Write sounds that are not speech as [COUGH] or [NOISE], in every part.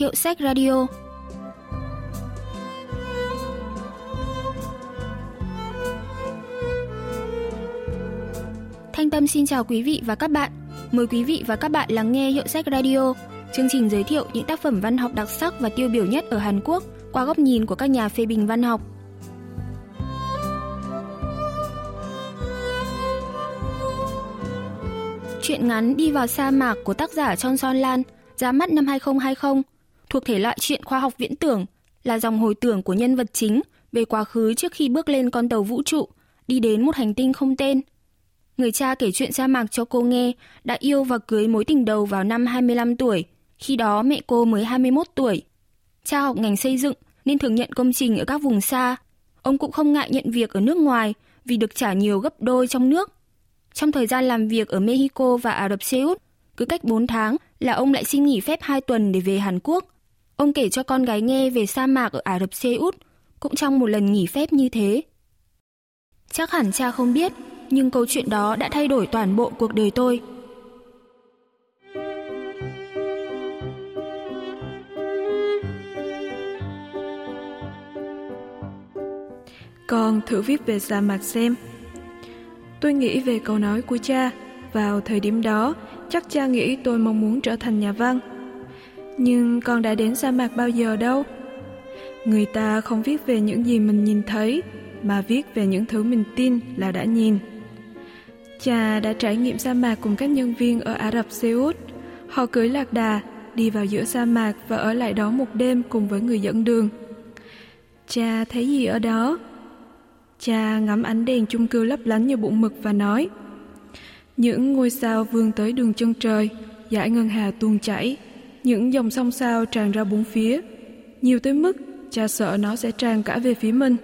Hiệu sách radio Thanh Tâm xin chào quý vị và các bạn. Mời quý vị và các bạn lắng nghe Hiệu sách Radio, chương trình giới thiệu những tác phẩm văn học đặc sắc và tiêu biểu nhất ở Hàn Quốc qua góc nhìn của các nhà phê bình văn học. Chuyện ngắn Đi vào sa mạc của tác giả Chon Son Lan ra mắt năm 2020, thuộc thể loại truyện khoa học viễn tưởng, là dòng hồi tưởng của nhân vật chính về quá khứ trước khi bước lên con tàu vũ trụ, đi đến một hành tinh không tên. Người cha kể chuyện sa mạc cho cô nghe đã yêu và cưới mối tình đầu vào năm 25 tuổi, khi đó mẹ cô mới 21 tuổi. Cha học ngành xây dựng nên thường nhận công trình ở các vùng xa. Ông cũng không ngại nhận việc ở nước ngoài vì được trả nhiều gấp đôi trong nước. Trong thời gian làm việc ở Mexico và Ả Rập Xê Út, cứ cách 4 tháng là ông lại xin nghỉ phép 2 tuần để về Hàn Quốc. Ông kể cho con gái nghe về sa mạc ở Ả Rập Xê Út, cũng trong một lần nghỉ phép như thế. Chắc hẳn cha không biết, nhưng câu chuyện đó đã thay đổi toàn bộ cuộc đời tôi. Con thử viết về sa mạc xem. Tôi nghĩ về câu nói của cha. Vào thời điểm đó, chắc cha nghĩ tôi mong muốn trở thành nhà văn. Nhưng con đã đến sa mạc bao giờ đâu? Người ta không viết về những gì mình nhìn thấy, mà viết về những thứ mình tin là đã nhìn. Cha đã trải nghiệm sa mạc cùng các nhân viên ở Ả Rập Xê Út. Họ cưới lạc đà, đi vào giữa sa mạc và ở lại đó một đêm cùng với người dẫn đường. Cha thấy gì ở đó? Cha ngắm ánh đèn chung cư lấp lánh như bụng mực và nói Những ngôi sao vươn tới đường chân trời, dải ngân hà tuôn chảy, những dòng sông sao tràn ra bốn phía. Nhiều tới mức cha sợ nó sẽ tràn cả về phía mình.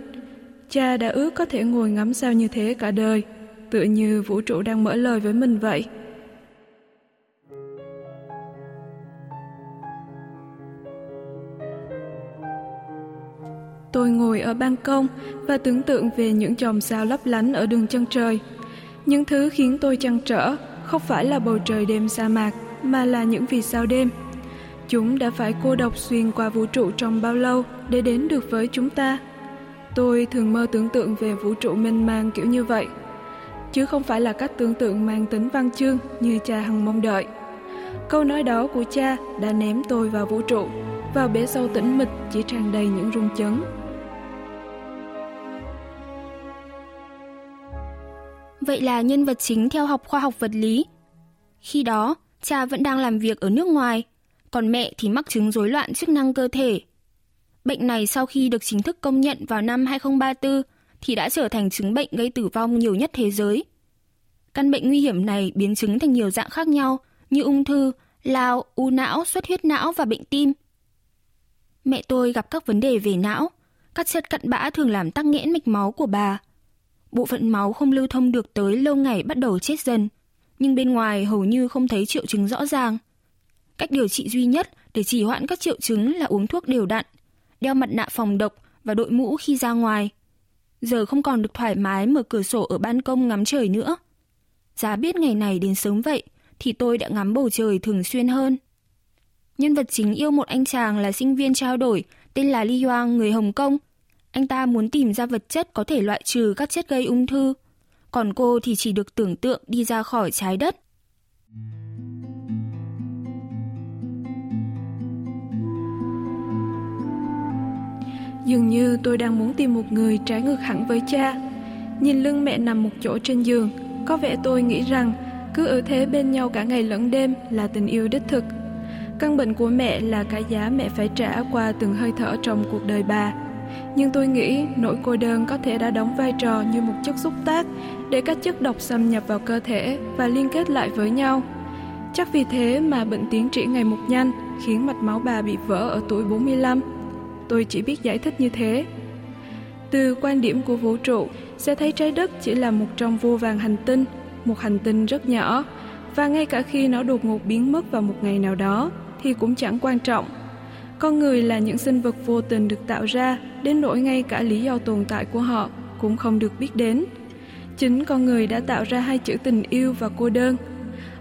Cha đã ước có thể ngồi ngắm sao như thế cả đời, tựa như vũ trụ đang mở lời với mình vậy. Tôi ngồi ở ban công và tưởng tượng về những chòm sao lấp lánh ở đường chân trời. Những thứ khiến tôi chăn trở không phải là bầu trời đêm sa mạc mà là những vì sao đêm. Chúng đã phải cô độc xuyên qua vũ trụ trong bao lâu để đến được với chúng ta. Tôi thường mơ tưởng tượng về vũ trụ mênh mang kiểu như vậy, chứ không phải là cách tưởng tượng mang tính văn chương như cha hằng mong đợi. Câu nói đó của cha đã ném tôi vào vũ trụ, vào bể sâu tĩnh mịch chỉ tràn đầy những rung chấn. Vậy là nhân vật chính theo học khoa học vật lý. Khi đó, cha vẫn đang làm việc ở nước ngoài, còn mẹ thì mắc chứng rối loạn chức năng cơ thể. Bệnh này sau khi được chính thức công nhận vào năm 2034 thì đã trở thành chứng bệnh gây tử vong nhiều nhất thế giới. Căn bệnh nguy hiểm này biến chứng thành nhiều dạng khác nhau như ung thư, lao, u não, xuất huyết não và bệnh tim. Mẹ tôi gặp các vấn đề về não, các chất cặn bã thường làm tắc nghẽn mạch máu của bà bộ phận máu không lưu thông được tới lâu ngày bắt đầu chết dần, nhưng bên ngoài hầu như không thấy triệu chứng rõ ràng. Cách điều trị duy nhất để trì hoãn các triệu chứng là uống thuốc đều đặn, đeo mặt nạ phòng độc và đội mũ khi ra ngoài. Giờ không còn được thoải mái mở cửa sổ ở ban công ngắm trời nữa. Giá biết ngày này đến sớm vậy thì tôi đã ngắm bầu trời thường xuyên hơn. Nhân vật chính yêu một anh chàng là sinh viên trao đổi tên là Li Yoang người Hồng Kông anh ta muốn tìm ra vật chất có thể loại trừ các chất gây ung thư, còn cô thì chỉ được tưởng tượng đi ra khỏi trái đất. Dường như tôi đang muốn tìm một người trái ngược hẳn với cha. Nhìn lưng mẹ nằm một chỗ trên giường, có vẻ tôi nghĩ rằng cứ ở thế bên nhau cả ngày lẫn đêm là tình yêu đích thực. Căn bệnh của mẹ là cái giá mẹ phải trả qua từng hơi thở trong cuộc đời bà nhưng tôi nghĩ nỗi cô đơn có thể đã đóng vai trò như một chất xúc tác để các chất độc xâm nhập vào cơ thể và liên kết lại với nhau. Chắc vì thế mà bệnh tiến triển ngày một nhanh khiến mạch máu bà bị vỡ ở tuổi 45. Tôi chỉ biết giải thích như thế. Từ quan điểm của vũ trụ, sẽ thấy trái đất chỉ là một trong vô vàng hành tinh, một hành tinh rất nhỏ, và ngay cả khi nó đột ngột biến mất vào một ngày nào đó thì cũng chẳng quan trọng con người là những sinh vật vô tình được tạo ra, đến nỗi ngay cả lý do tồn tại của họ cũng không được biết đến. Chính con người đã tạo ra hai chữ tình yêu và cô đơn.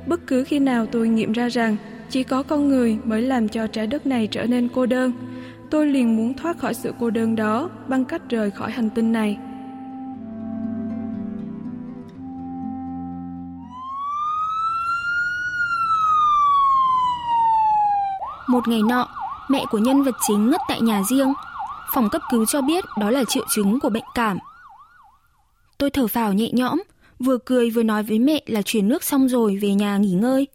Bất cứ khi nào tôi nghiệm ra rằng chỉ có con người mới làm cho trái đất này trở nên cô đơn. Tôi liền muốn thoát khỏi sự cô đơn đó bằng cách rời khỏi hành tinh này. Một ngày nọ, mẹ của nhân vật chính ngất tại nhà riêng. Phòng cấp cứu cho biết đó là triệu chứng của bệnh cảm. Tôi thở phào nhẹ nhõm, vừa cười vừa nói với mẹ là chuyển nước xong rồi về nhà nghỉ ngơi.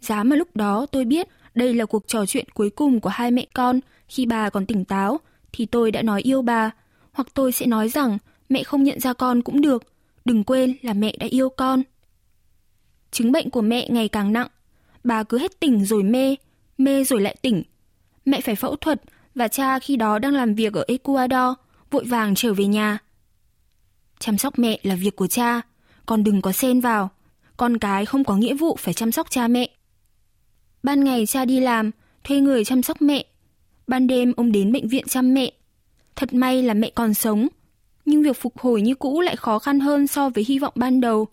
Giá mà lúc đó tôi biết đây là cuộc trò chuyện cuối cùng của hai mẹ con khi bà còn tỉnh táo, thì tôi đã nói yêu bà, hoặc tôi sẽ nói rằng mẹ không nhận ra con cũng được, đừng quên là mẹ đã yêu con. Chứng bệnh của mẹ ngày càng nặng, bà cứ hết tỉnh rồi mê, mê rồi lại tỉnh. Mẹ phải phẫu thuật và cha khi đó đang làm việc ở Ecuador, vội vàng trở về nhà. Chăm sóc mẹ là việc của cha, con đừng có xen vào. Con cái không có nghĩa vụ phải chăm sóc cha mẹ. Ban ngày cha đi làm, thuê người chăm sóc mẹ. Ban đêm ông đến bệnh viện chăm mẹ. Thật may là mẹ còn sống, nhưng việc phục hồi như cũ lại khó khăn hơn so với hy vọng ban đầu.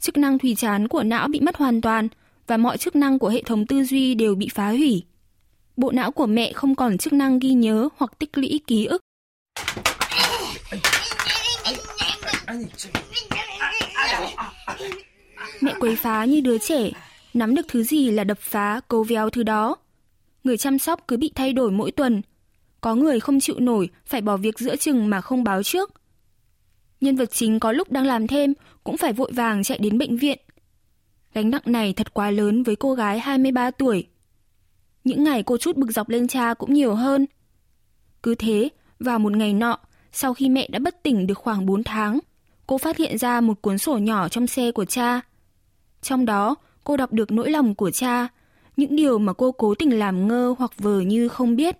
Chức năng thủy chán của não bị mất hoàn toàn và mọi chức năng của hệ thống tư duy đều bị phá hủy. Bộ não của mẹ không còn chức năng ghi nhớ hoặc tích lũy ký ức. Mẹ quấy phá như đứa trẻ, nắm được thứ gì là đập phá, cố véo thứ đó. Người chăm sóc cứ bị thay đổi mỗi tuần. Có người không chịu nổi, phải bỏ việc giữa chừng mà không báo trước. Nhân vật chính có lúc đang làm thêm, cũng phải vội vàng chạy đến bệnh viện. Gánh nặng này thật quá lớn với cô gái 23 tuổi. Những ngày cô chút bực dọc lên cha cũng nhiều hơn. Cứ thế, vào một ngày nọ, sau khi mẹ đã bất tỉnh được khoảng 4 tháng, cô phát hiện ra một cuốn sổ nhỏ trong xe của cha. Trong đó, cô đọc được nỗi lòng của cha, những điều mà cô cố tình làm ngơ hoặc vờ như không biết.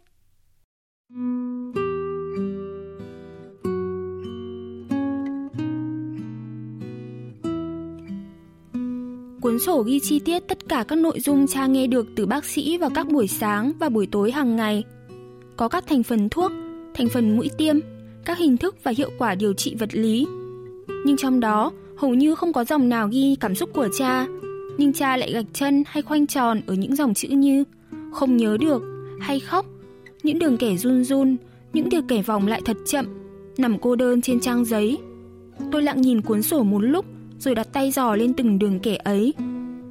Cuốn sổ ghi chi tiết tất cả các nội dung cha nghe được từ bác sĩ vào các buổi sáng và buổi tối hàng ngày. Có các thành phần thuốc, thành phần mũi tiêm, các hình thức và hiệu quả điều trị vật lý. Nhưng trong đó, hầu như không có dòng nào ghi cảm xúc của cha, nhưng cha lại gạch chân hay khoanh tròn ở những dòng chữ như không nhớ được hay khóc, những đường kẻ run run, những đường kẻ vòng lại thật chậm, nằm cô đơn trên trang giấy. Tôi lặng nhìn cuốn sổ một lúc rồi đặt tay dò lên từng đường kẻ ấy.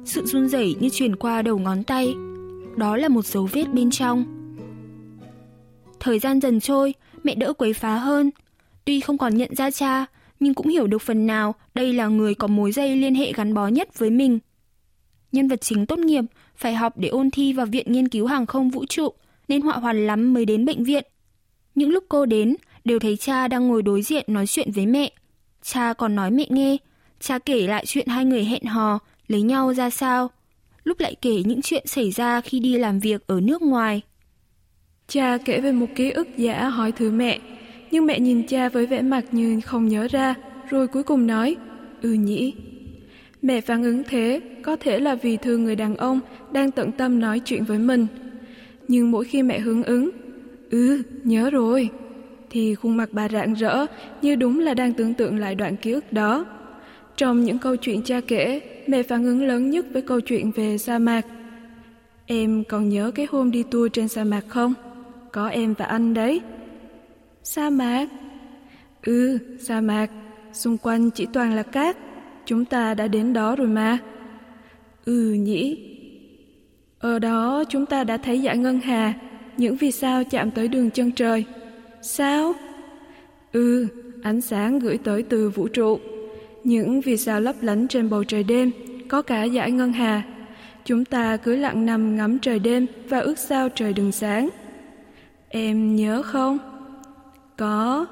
Sự run rẩy như truyền qua đầu ngón tay. Đó là một dấu vết bên trong. Thời gian dần trôi, mẹ đỡ quấy phá hơn. Tuy không còn nhận ra cha, nhưng cũng hiểu được phần nào đây là người có mối dây liên hệ gắn bó nhất với mình. Nhân vật chính tốt nghiệp, phải học để ôn thi vào Viện Nghiên cứu Hàng không Vũ trụ, nên họa hoàn lắm mới đến bệnh viện. Những lúc cô đến, đều thấy cha đang ngồi đối diện nói chuyện với mẹ. Cha còn nói mẹ nghe, cha kể lại chuyện hai người hẹn hò, lấy nhau ra sao. Lúc lại kể những chuyện xảy ra khi đi làm việc ở nước ngoài. Cha kể về một ký ức giả hỏi thử mẹ, nhưng mẹ nhìn cha với vẻ mặt như không nhớ ra, rồi cuối cùng nói, ừ nhỉ. Mẹ phản ứng thế có thể là vì thương người đàn ông đang tận tâm nói chuyện với mình. Nhưng mỗi khi mẹ hướng ứng, ừ, nhớ rồi, thì khuôn mặt bà rạng rỡ như đúng là đang tưởng tượng lại đoạn ký ức đó. Trong những câu chuyện cha kể, mẹ phản ứng lớn nhất với câu chuyện về sa mạc. Em còn nhớ cái hôm đi tour trên sa mạc không? Có em và anh đấy. Sa mạc? Ừ, sa mạc. Xung quanh chỉ toàn là cát. Chúng ta đã đến đó rồi mà. Ừ nhỉ. Ở đó chúng ta đã thấy dải ngân hà, những vì sao chạm tới đường chân trời. Sao? Ừ, ánh sáng gửi tới từ vũ trụ. Những vì sao lấp lánh trên bầu trời đêm, có cả dải ngân hà. Chúng ta cứ lặng nằm ngắm trời đêm và ước sao trời đừng sáng. Em nhớ không? Có.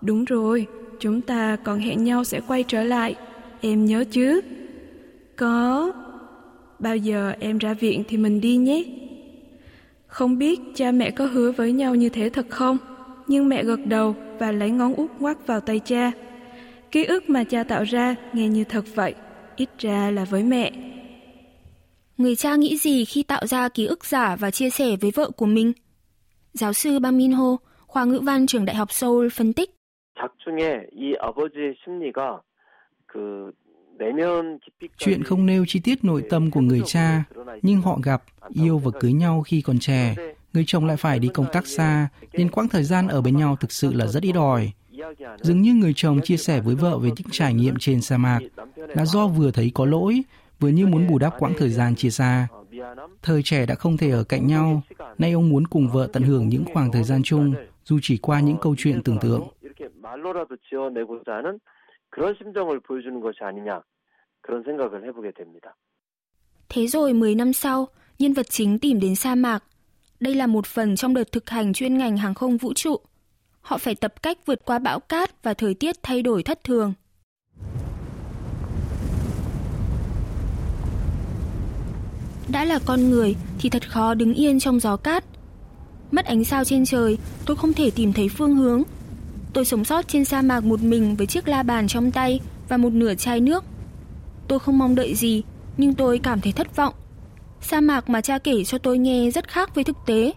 Đúng rồi, chúng ta còn hẹn nhau sẽ quay trở lại Em nhớ chứ? Có. Bao giờ em ra viện thì mình đi nhé. Không biết cha mẹ có hứa với nhau như thế thật không? Nhưng mẹ gật đầu và lấy ngón út ngoắt vào tay cha. Ký ức mà cha tạo ra nghe như thật vậy, ít ra là với mẹ. Người cha nghĩ gì khi tạo ra ký ức giả và chia sẻ với vợ của mình? Giáo sư Bang Min Ho, khoa ngữ văn trường Đại học Seoul phân tích. 작중에 이 아버지의 심리가 그 Chuyện không nêu chi tiết nội tâm của người cha, nhưng họ gặp, yêu và cưới nhau khi còn trẻ. Người chồng lại phải đi công tác xa, nên quãng thời gian ở bên nhau thực sự là rất ít ỏi. Dường như người chồng chia sẻ với vợ về những trải nghiệm trên sa mạc là do vừa thấy có lỗi, vừa như muốn bù đắp quãng thời gian chia xa. Thời trẻ đã không thể ở cạnh nhau, nay ông muốn cùng vợ tận hưởng những khoảng thời gian chung, dù chỉ qua những câu chuyện tưởng tượng. Thế rồi 10 năm sau, nhân vật chính tìm đến sa mạc. Đây là một phần trong đợt thực hành chuyên ngành hàng không vũ trụ. Họ phải tập cách vượt qua bão cát và thời tiết thay đổi thất thường. Đã là con người thì thật khó đứng yên trong gió cát. Mất ánh sao trên trời, tôi không thể tìm thấy phương hướng. Tôi sống sót trên sa mạc một mình với chiếc la bàn trong tay và một nửa chai nước. Tôi không mong đợi gì, nhưng tôi cảm thấy thất vọng. Sa mạc mà cha kể cho tôi nghe rất khác với thực tế.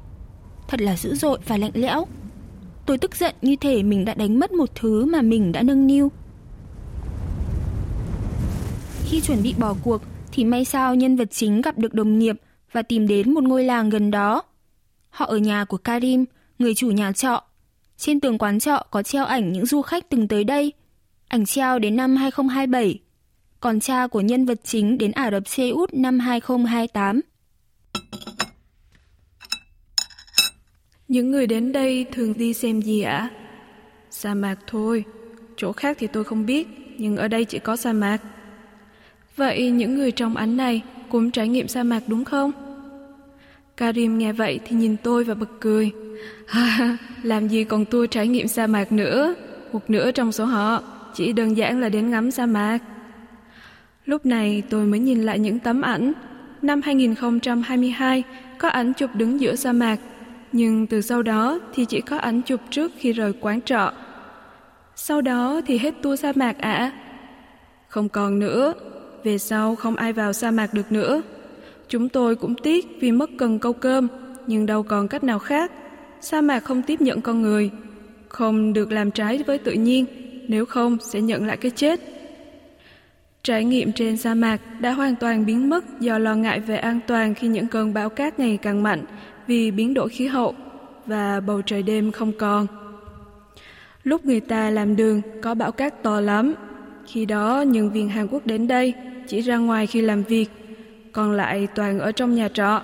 Thật là dữ dội và lạnh lẽo. Tôi tức giận như thể mình đã đánh mất một thứ mà mình đã nâng niu. Khi chuẩn bị bỏ cuộc thì may sao nhân vật chính gặp được đồng nghiệp và tìm đến một ngôi làng gần đó. Họ ở nhà của Karim, người chủ nhà trọ. Trên tường quán trọ có treo ảnh những du khách từng tới đây. Ảnh treo đến năm 2027 còn cha của nhân vật chính đến Ả Rập Xê Út năm 2028. Những người đến đây thường đi xem gì ạ? Sa mạc thôi, chỗ khác thì tôi không biết, nhưng ở đây chỉ có sa mạc. Vậy những người trong ảnh này cũng trải nghiệm sa mạc đúng không? Karim nghe vậy thì nhìn tôi và bật cười. [LAUGHS] làm gì còn tour trải nghiệm sa mạc nữa? Một nửa trong số họ chỉ đơn giản là đến ngắm sa mạc. Lúc này tôi mới nhìn lại những tấm ảnh. Năm 2022 có ảnh chụp đứng giữa sa mạc, nhưng từ sau đó thì chỉ có ảnh chụp trước khi rời quán trọ. Sau đó thì hết tour sa mạc ạ. À? Không còn nữa, về sau không ai vào sa mạc được nữa. Chúng tôi cũng tiếc vì mất cần câu cơm, nhưng đâu còn cách nào khác. Sa mạc không tiếp nhận con người, không được làm trái với tự nhiên, nếu không sẽ nhận lại cái chết. Trải nghiệm trên sa mạc đã hoàn toàn biến mất do lo ngại về an toàn khi những cơn bão cát ngày càng mạnh vì biến đổi khí hậu và bầu trời đêm không còn. Lúc người ta làm đường có bão cát to lắm. Khi đó nhân viên Hàn Quốc đến đây chỉ ra ngoài khi làm việc, còn lại toàn ở trong nhà trọ.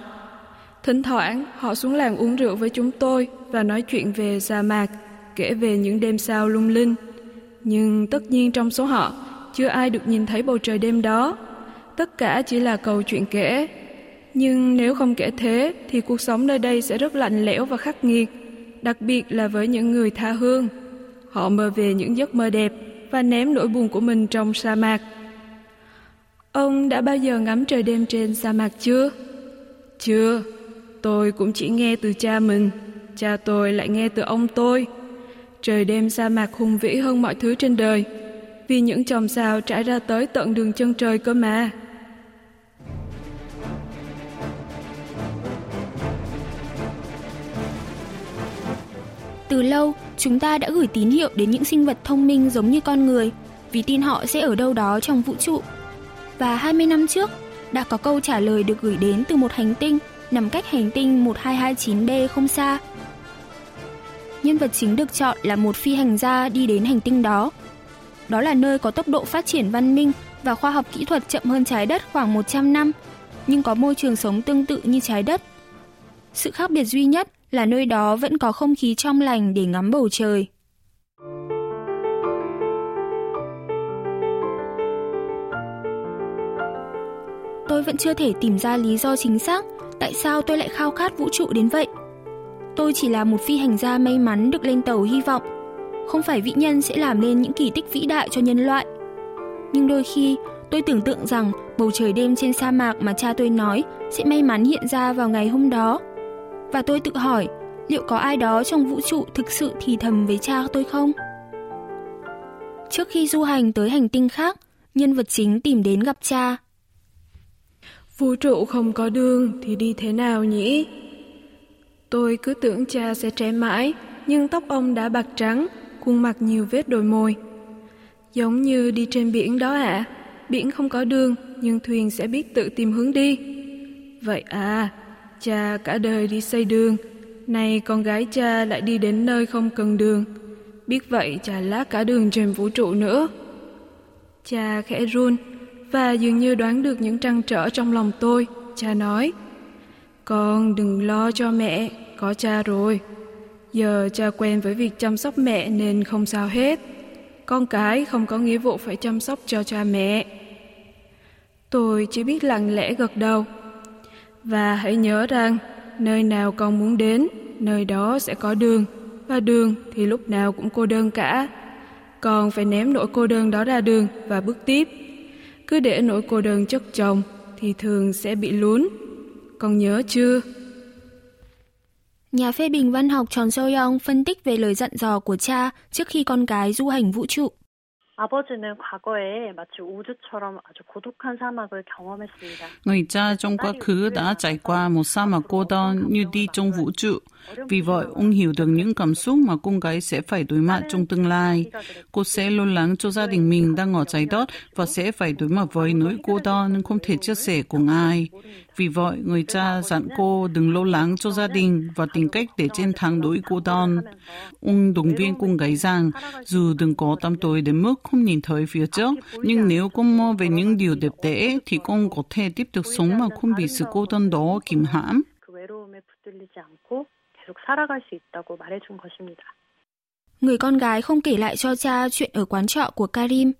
Thỉnh thoảng họ xuống làng uống rượu với chúng tôi và nói chuyện về sa mạc, kể về những đêm sao lung linh. Nhưng tất nhiên trong số họ chưa ai được nhìn thấy bầu trời đêm đó. Tất cả chỉ là câu chuyện kể. Nhưng nếu không kể thế thì cuộc sống nơi đây sẽ rất lạnh lẽo và khắc nghiệt, đặc biệt là với những người tha hương. Họ mơ về những giấc mơ đẹp và ném nỗi buồn của mình trong sa mạc. Ông đã bao giờ ngắm trời đêm trên sa mạc chưa? Chưa, tôi cũng chỉ nghe từ cha mình, cha tôi lại nghe từ ông tôi. Trời đêm sa mạc hùng vĩ hơn mọi thứ trên đời vì những chòm sao trải ra tới tận đường chân trời cơ mà. Từ lâu, chúng ta đã gửi tín hiệu đến những sinh vật thông minh giống như con người, vì tin họ sẽ ở đâu đó trong vũ trụ. Và 20 năm trước, đã có câu trả lời được gửi đến từ một hành tinh nằm cách hành tinh 1229B không xa. Nhân vật chính được chọn là một phi hành gia đi đến hành tinh đó đó là nơi có tốc độ phát triển văn minh và khoa học kỹ thuật chậm hơn trái đất khoảng 100 năm, nhưng có môi trường sống tương tự như trái đất. Sự khác biệt duy nhất là nơi đó vẫn có không khí trong lành để ngắm bầu trời. Tôi vẫn chưa thể tìm ra lý do chính xác tại sao tôi lại khao khát vũ trụ đến vậy. Tôi chỉ là một phi hành gia may mắn được lên tàu hy vọng không phải vĩ nhân sẽ làm nên những kỳ tích vĩ đại cho nhân loại. Nhưng đôi khi, tôi tưởng tượng rằng bầu trời đêm trên sa mạc mà cha tôi nói sẽ may mắn hiện ra vào ngày hôm đó. Và tôi tự hỏi, liệu có ai đó trong vũ trụ thực sự thì thầm với cha tôi không? Trước khi du hành tới hành tinh khác, nhân vật chính tìm đến gặp cha. Vũ trụ không có đường thì đi thế nào nhỉ? Tôi cứ tưởng cha sẽ trẻ mãi, nhưng tóc ông đã bạc trắng, khuôn mặt nhiều vết đồi môi. Giống như đi trên biển đó ạ, à, biển không có đường, nhưng thuyền sẽ biết tự tìm hướng đi. Vậy à, cha cả đời đi xây đường, nay con gái cha lại đi đến nơi không cần đường. Biết vậy cha lá cả đường trên vũ trụ nữa. Cha khẽ run và dường như đoán được những trăn trở trong lòng tôi. Cha nói, con đừng lo cho mẹ, có cha rồi. Giờ cha quen với việc chăm sóc mẹ nên không sao hết. Con cái không có nghĩa vụ phải chăm sóc cho cha mẹ. Tôi chỉ biết lặng lẽ gật đầu. Và hãy nhớ rằng, nơi nào con muốn đến, nơi đó sẽ có đường. Và đường thì lúc nào cũng cô đơn cả. Con phải ném nỗi cô đơn đó ra đường và bước tiếp. Cứ để nỗi cô đơn chất chồng, thì thường sẽ bị lún. Con nhớ chưa? Nhà phê bình văn học Tròn Sâu Young phân tích về lời dặn dò của cha trước khi con gái du hành vũ trụ. 아버지는 과거에 마치 우주처럼 아주 고독한 사막을 경험했습니다. Người cha trong quá khứ đã trải qua một sa mạc cô đơn như đi trong vũ trụ. Vì vậy, ông hiểu được những cảm xúc mà cô gái sẽ phải đối mặt trong tương lai. Cô sẽ lo lắng cho gia đình mình đang ở trái đất và sẽ phải đối mặt với nỗi cô đơn không thể chia sẻ cùng ai. Vì vậy, người cha dặn cô đừng lo lắng cho gia đình và tìm cách để chiến thắng đối cô đơn. Ông động viên cô gái rằng dù đừng có tâm tối đến mức không nhìn thấy phía trước, nhưng nếu con mơ về những điều đẹp đẽ thì con có thể tiếp tục sống mà không bị sự cô đơn đó kìm hãm. Người con gái không kể lại cho cha chuyện ở quán trọ của Karim.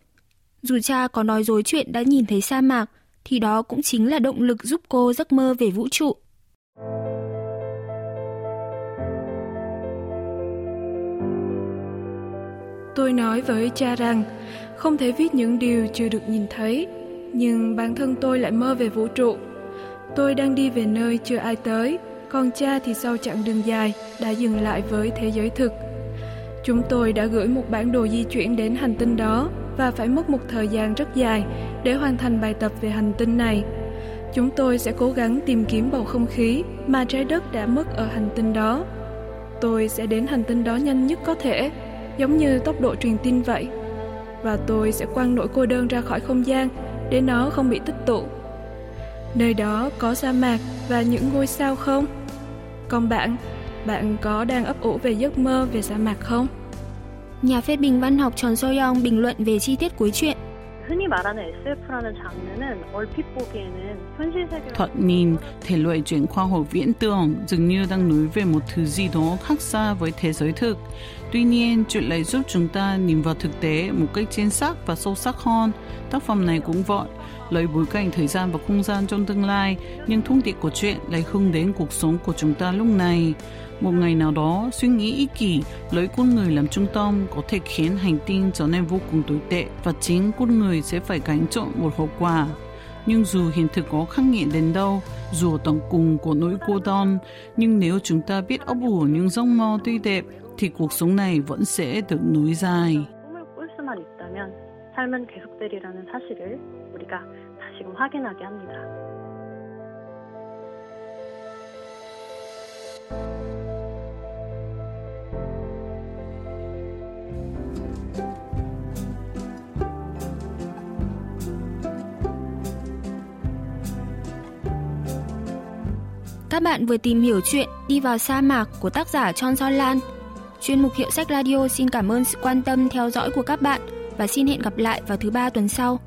Dù cha có nói dối chuyện đã nhìn thấy sa mạc, thì đó cũng chính là động lực giúp cô giấc mơ về vũ trụ. Tôi nói với cha rằng không thể viết những điều chưa được nhìn thấy, nhưng bản thân tôi lại mơ về vũ trụ. Tôi đang đi về nơi chưa ai tới, còn cha thì sau chặng đường dài đã dừng lại với thế giới thực. Chúng tôi đã gửi một bản đồ di chuyển đến hành tinh đó và phải mất một thời gian rất dài để hoàn thành bài tập về hành tinh này. Chúng tôi sẽ cố gắng tìm kiếm bầu không khí mà trái đất đã mất ở hành tinh đó. Tôi sẽ đến hành tinh đó nhanh nhất có thể, giống như tốc độ truyền tin vậy. Và tôi sẽ quăng nỗi cô đơn ra khỏi không gian để nó không bị tích tụ. Nơi đó có sa mạc và những ngôi sao không? Còn bạn, bạn có đang ấp ủ về giấc mơ về sa mạc không? nhà phê bình văn học Tròn Soyoung bình luận về chi tiết cuối truyện. Thoạt nhìn, thể loại truyện khoa học viễn tưởng dường như đang nói về một thứ gì đó khác xa với thế giới thực. Tuy nhiên, chuyện lại giúp chúng ta nhìn vào thực tế một cách chính xác và sâu sắc hơn. Tác phẩm này cũng vậy, lấy bối cảnh thời gian và không gian trong tương lai, nhưng thông điệp của chuyện lại hướng đến cuộc sống của chúng ta lúc này. Một ngày nào đó, suy nghĩ ích kỷ, lấy con người làm trung tâm có thể khiến hành tinh trở nên vô cùng tồi tệ và chính con người sẽ phải gánh chịu một hậu quả. Nhưng dù hiện thực có khắc nghiệt đến đâu, dù ở tận cùng của nỗi cô đơn, nhưng nếu chúng ta biết ấp ủ những giấc mơ tươi đẹp, thì cuộc sống này vẫn sẽ được nối dài. 꿈을 꿀 수만 있다면 삶은 계속되리라는 사실을 우리가 다시금 확인하게 합니다. Các bạn vừa tìm hiểu chuyện Đi vào sa mạc của tác giả Chon Son Lan. Chuyên mục Hiệu sách Radio xin cảm ơn sự quan tâm theo dõi của các bạn và xin hẹn gặp lại vào thứ ba tuần sau.